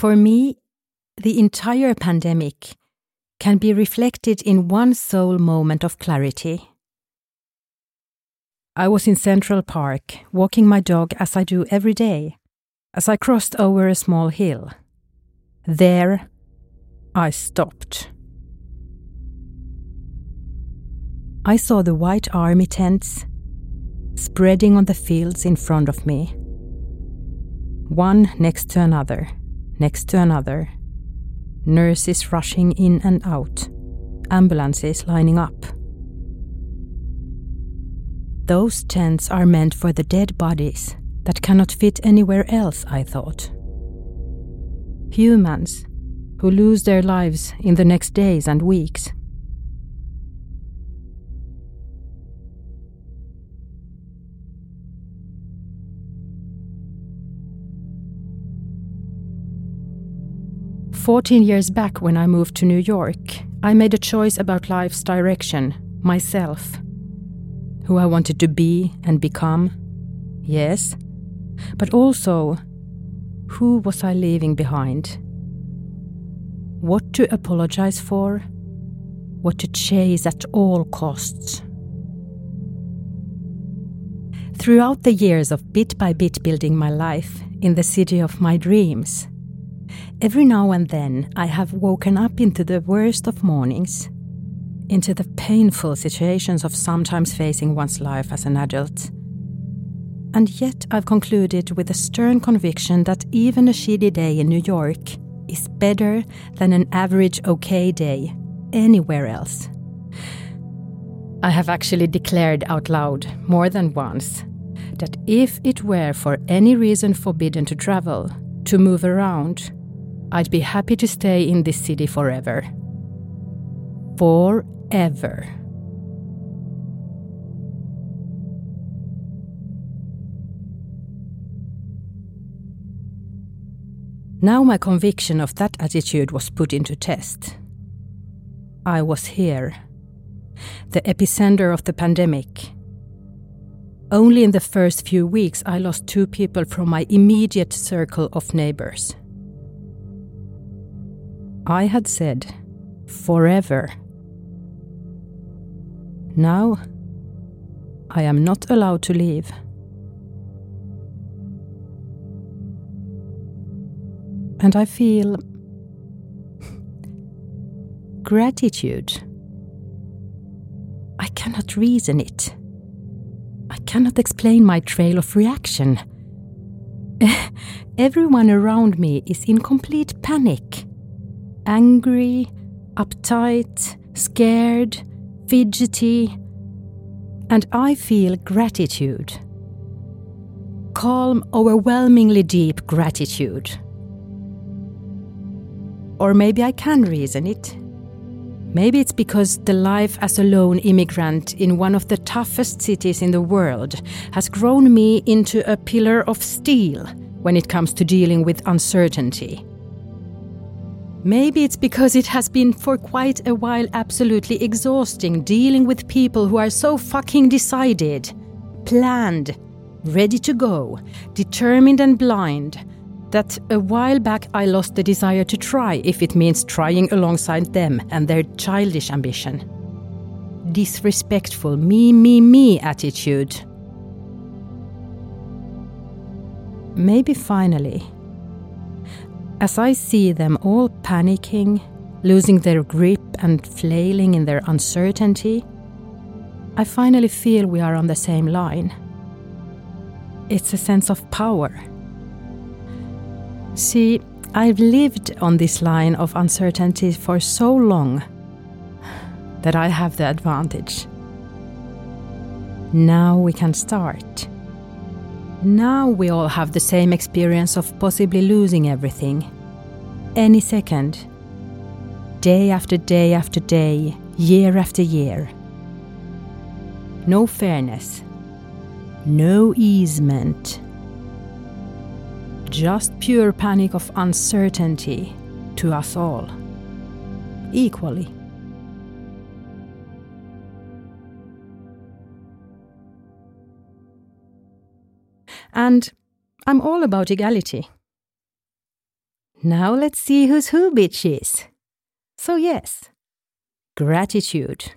For me, the entire pandemic can be reflected in one sole moment of clarity. I was in Central Park, walking my dog as I do every day, as I crossed over a small hill. There, I stopped. I saw the white army tents spreading on the fields in front of me. One next to another, next to another. Nurses rushing in and out, ambulances lining up. Those tents are meant for the dead bodies that cannot fit anywhere else, I thought. Humans who lose their lives in the next days and weeks. Fourteen years back, when I moved to New York, I made a choice about life's direction, myself. Who I wanted to be and become, yes, but also who was I leaving behind? What to apologize for? What to chase at all costs? Throughout the years of bit by bit building my life in the city of my dreams, Every now and then, I have woken up into the worst of mornings, into the painful situations of sometimes facing one's life as an adult. And yet, I've concluded with a stern conviction that even a shitty day in New York is better than an average okay day anywhere else. I have actually declared out loud more than once that if it were for any reason forbidden to travel, to move around, I'd be happy to stay in this city forever. Forever. Now my conviction of that attitude was put into test. I was here, the epicenter of the pandemic. Only in the first few weeks, I lost two people from my immediate circle of neighbors. I had said forever. Now I am not allowed to leave. And I feel gratitude. I cannot reason it. I cannot explain my trail of reaction. Everyone around me is in complete panic angry, uptight, scared, fidgety, and I feel gratitude. Calm, overwhelmingly deep gratitude. Or maybe I can reason it. Maybe it's because the life as a lone immigrant in one of the toughest cities in the world has grown me into a pillar of steel when it comes to dealing with uncertainty. Maybe it's because it has been for quite a while absolutely exhausting dealing with people who are so fucking decided, planned, ready to go, determined and blind, that a while back I lost the desire to try if it means trying alongside them and their childish ambition. Disrespectful me, me, me attitude. Maybe finally as I see them all panicking, losing their grip and flailing in their uncertainty, I finally feel we are on the same line. It's a sense of power. See, I've lived on this line of uncertainty for so long that I have the advantage. Now we can start. Now we all have the same experience of possibly losing everything. Any second. Day after day after day, year after year. No fairness. No easement. Just pure panic of uncertainty to us all. Equally. And I'm all about equality. Now let's see who's who, bitches. So, yes, gratitude.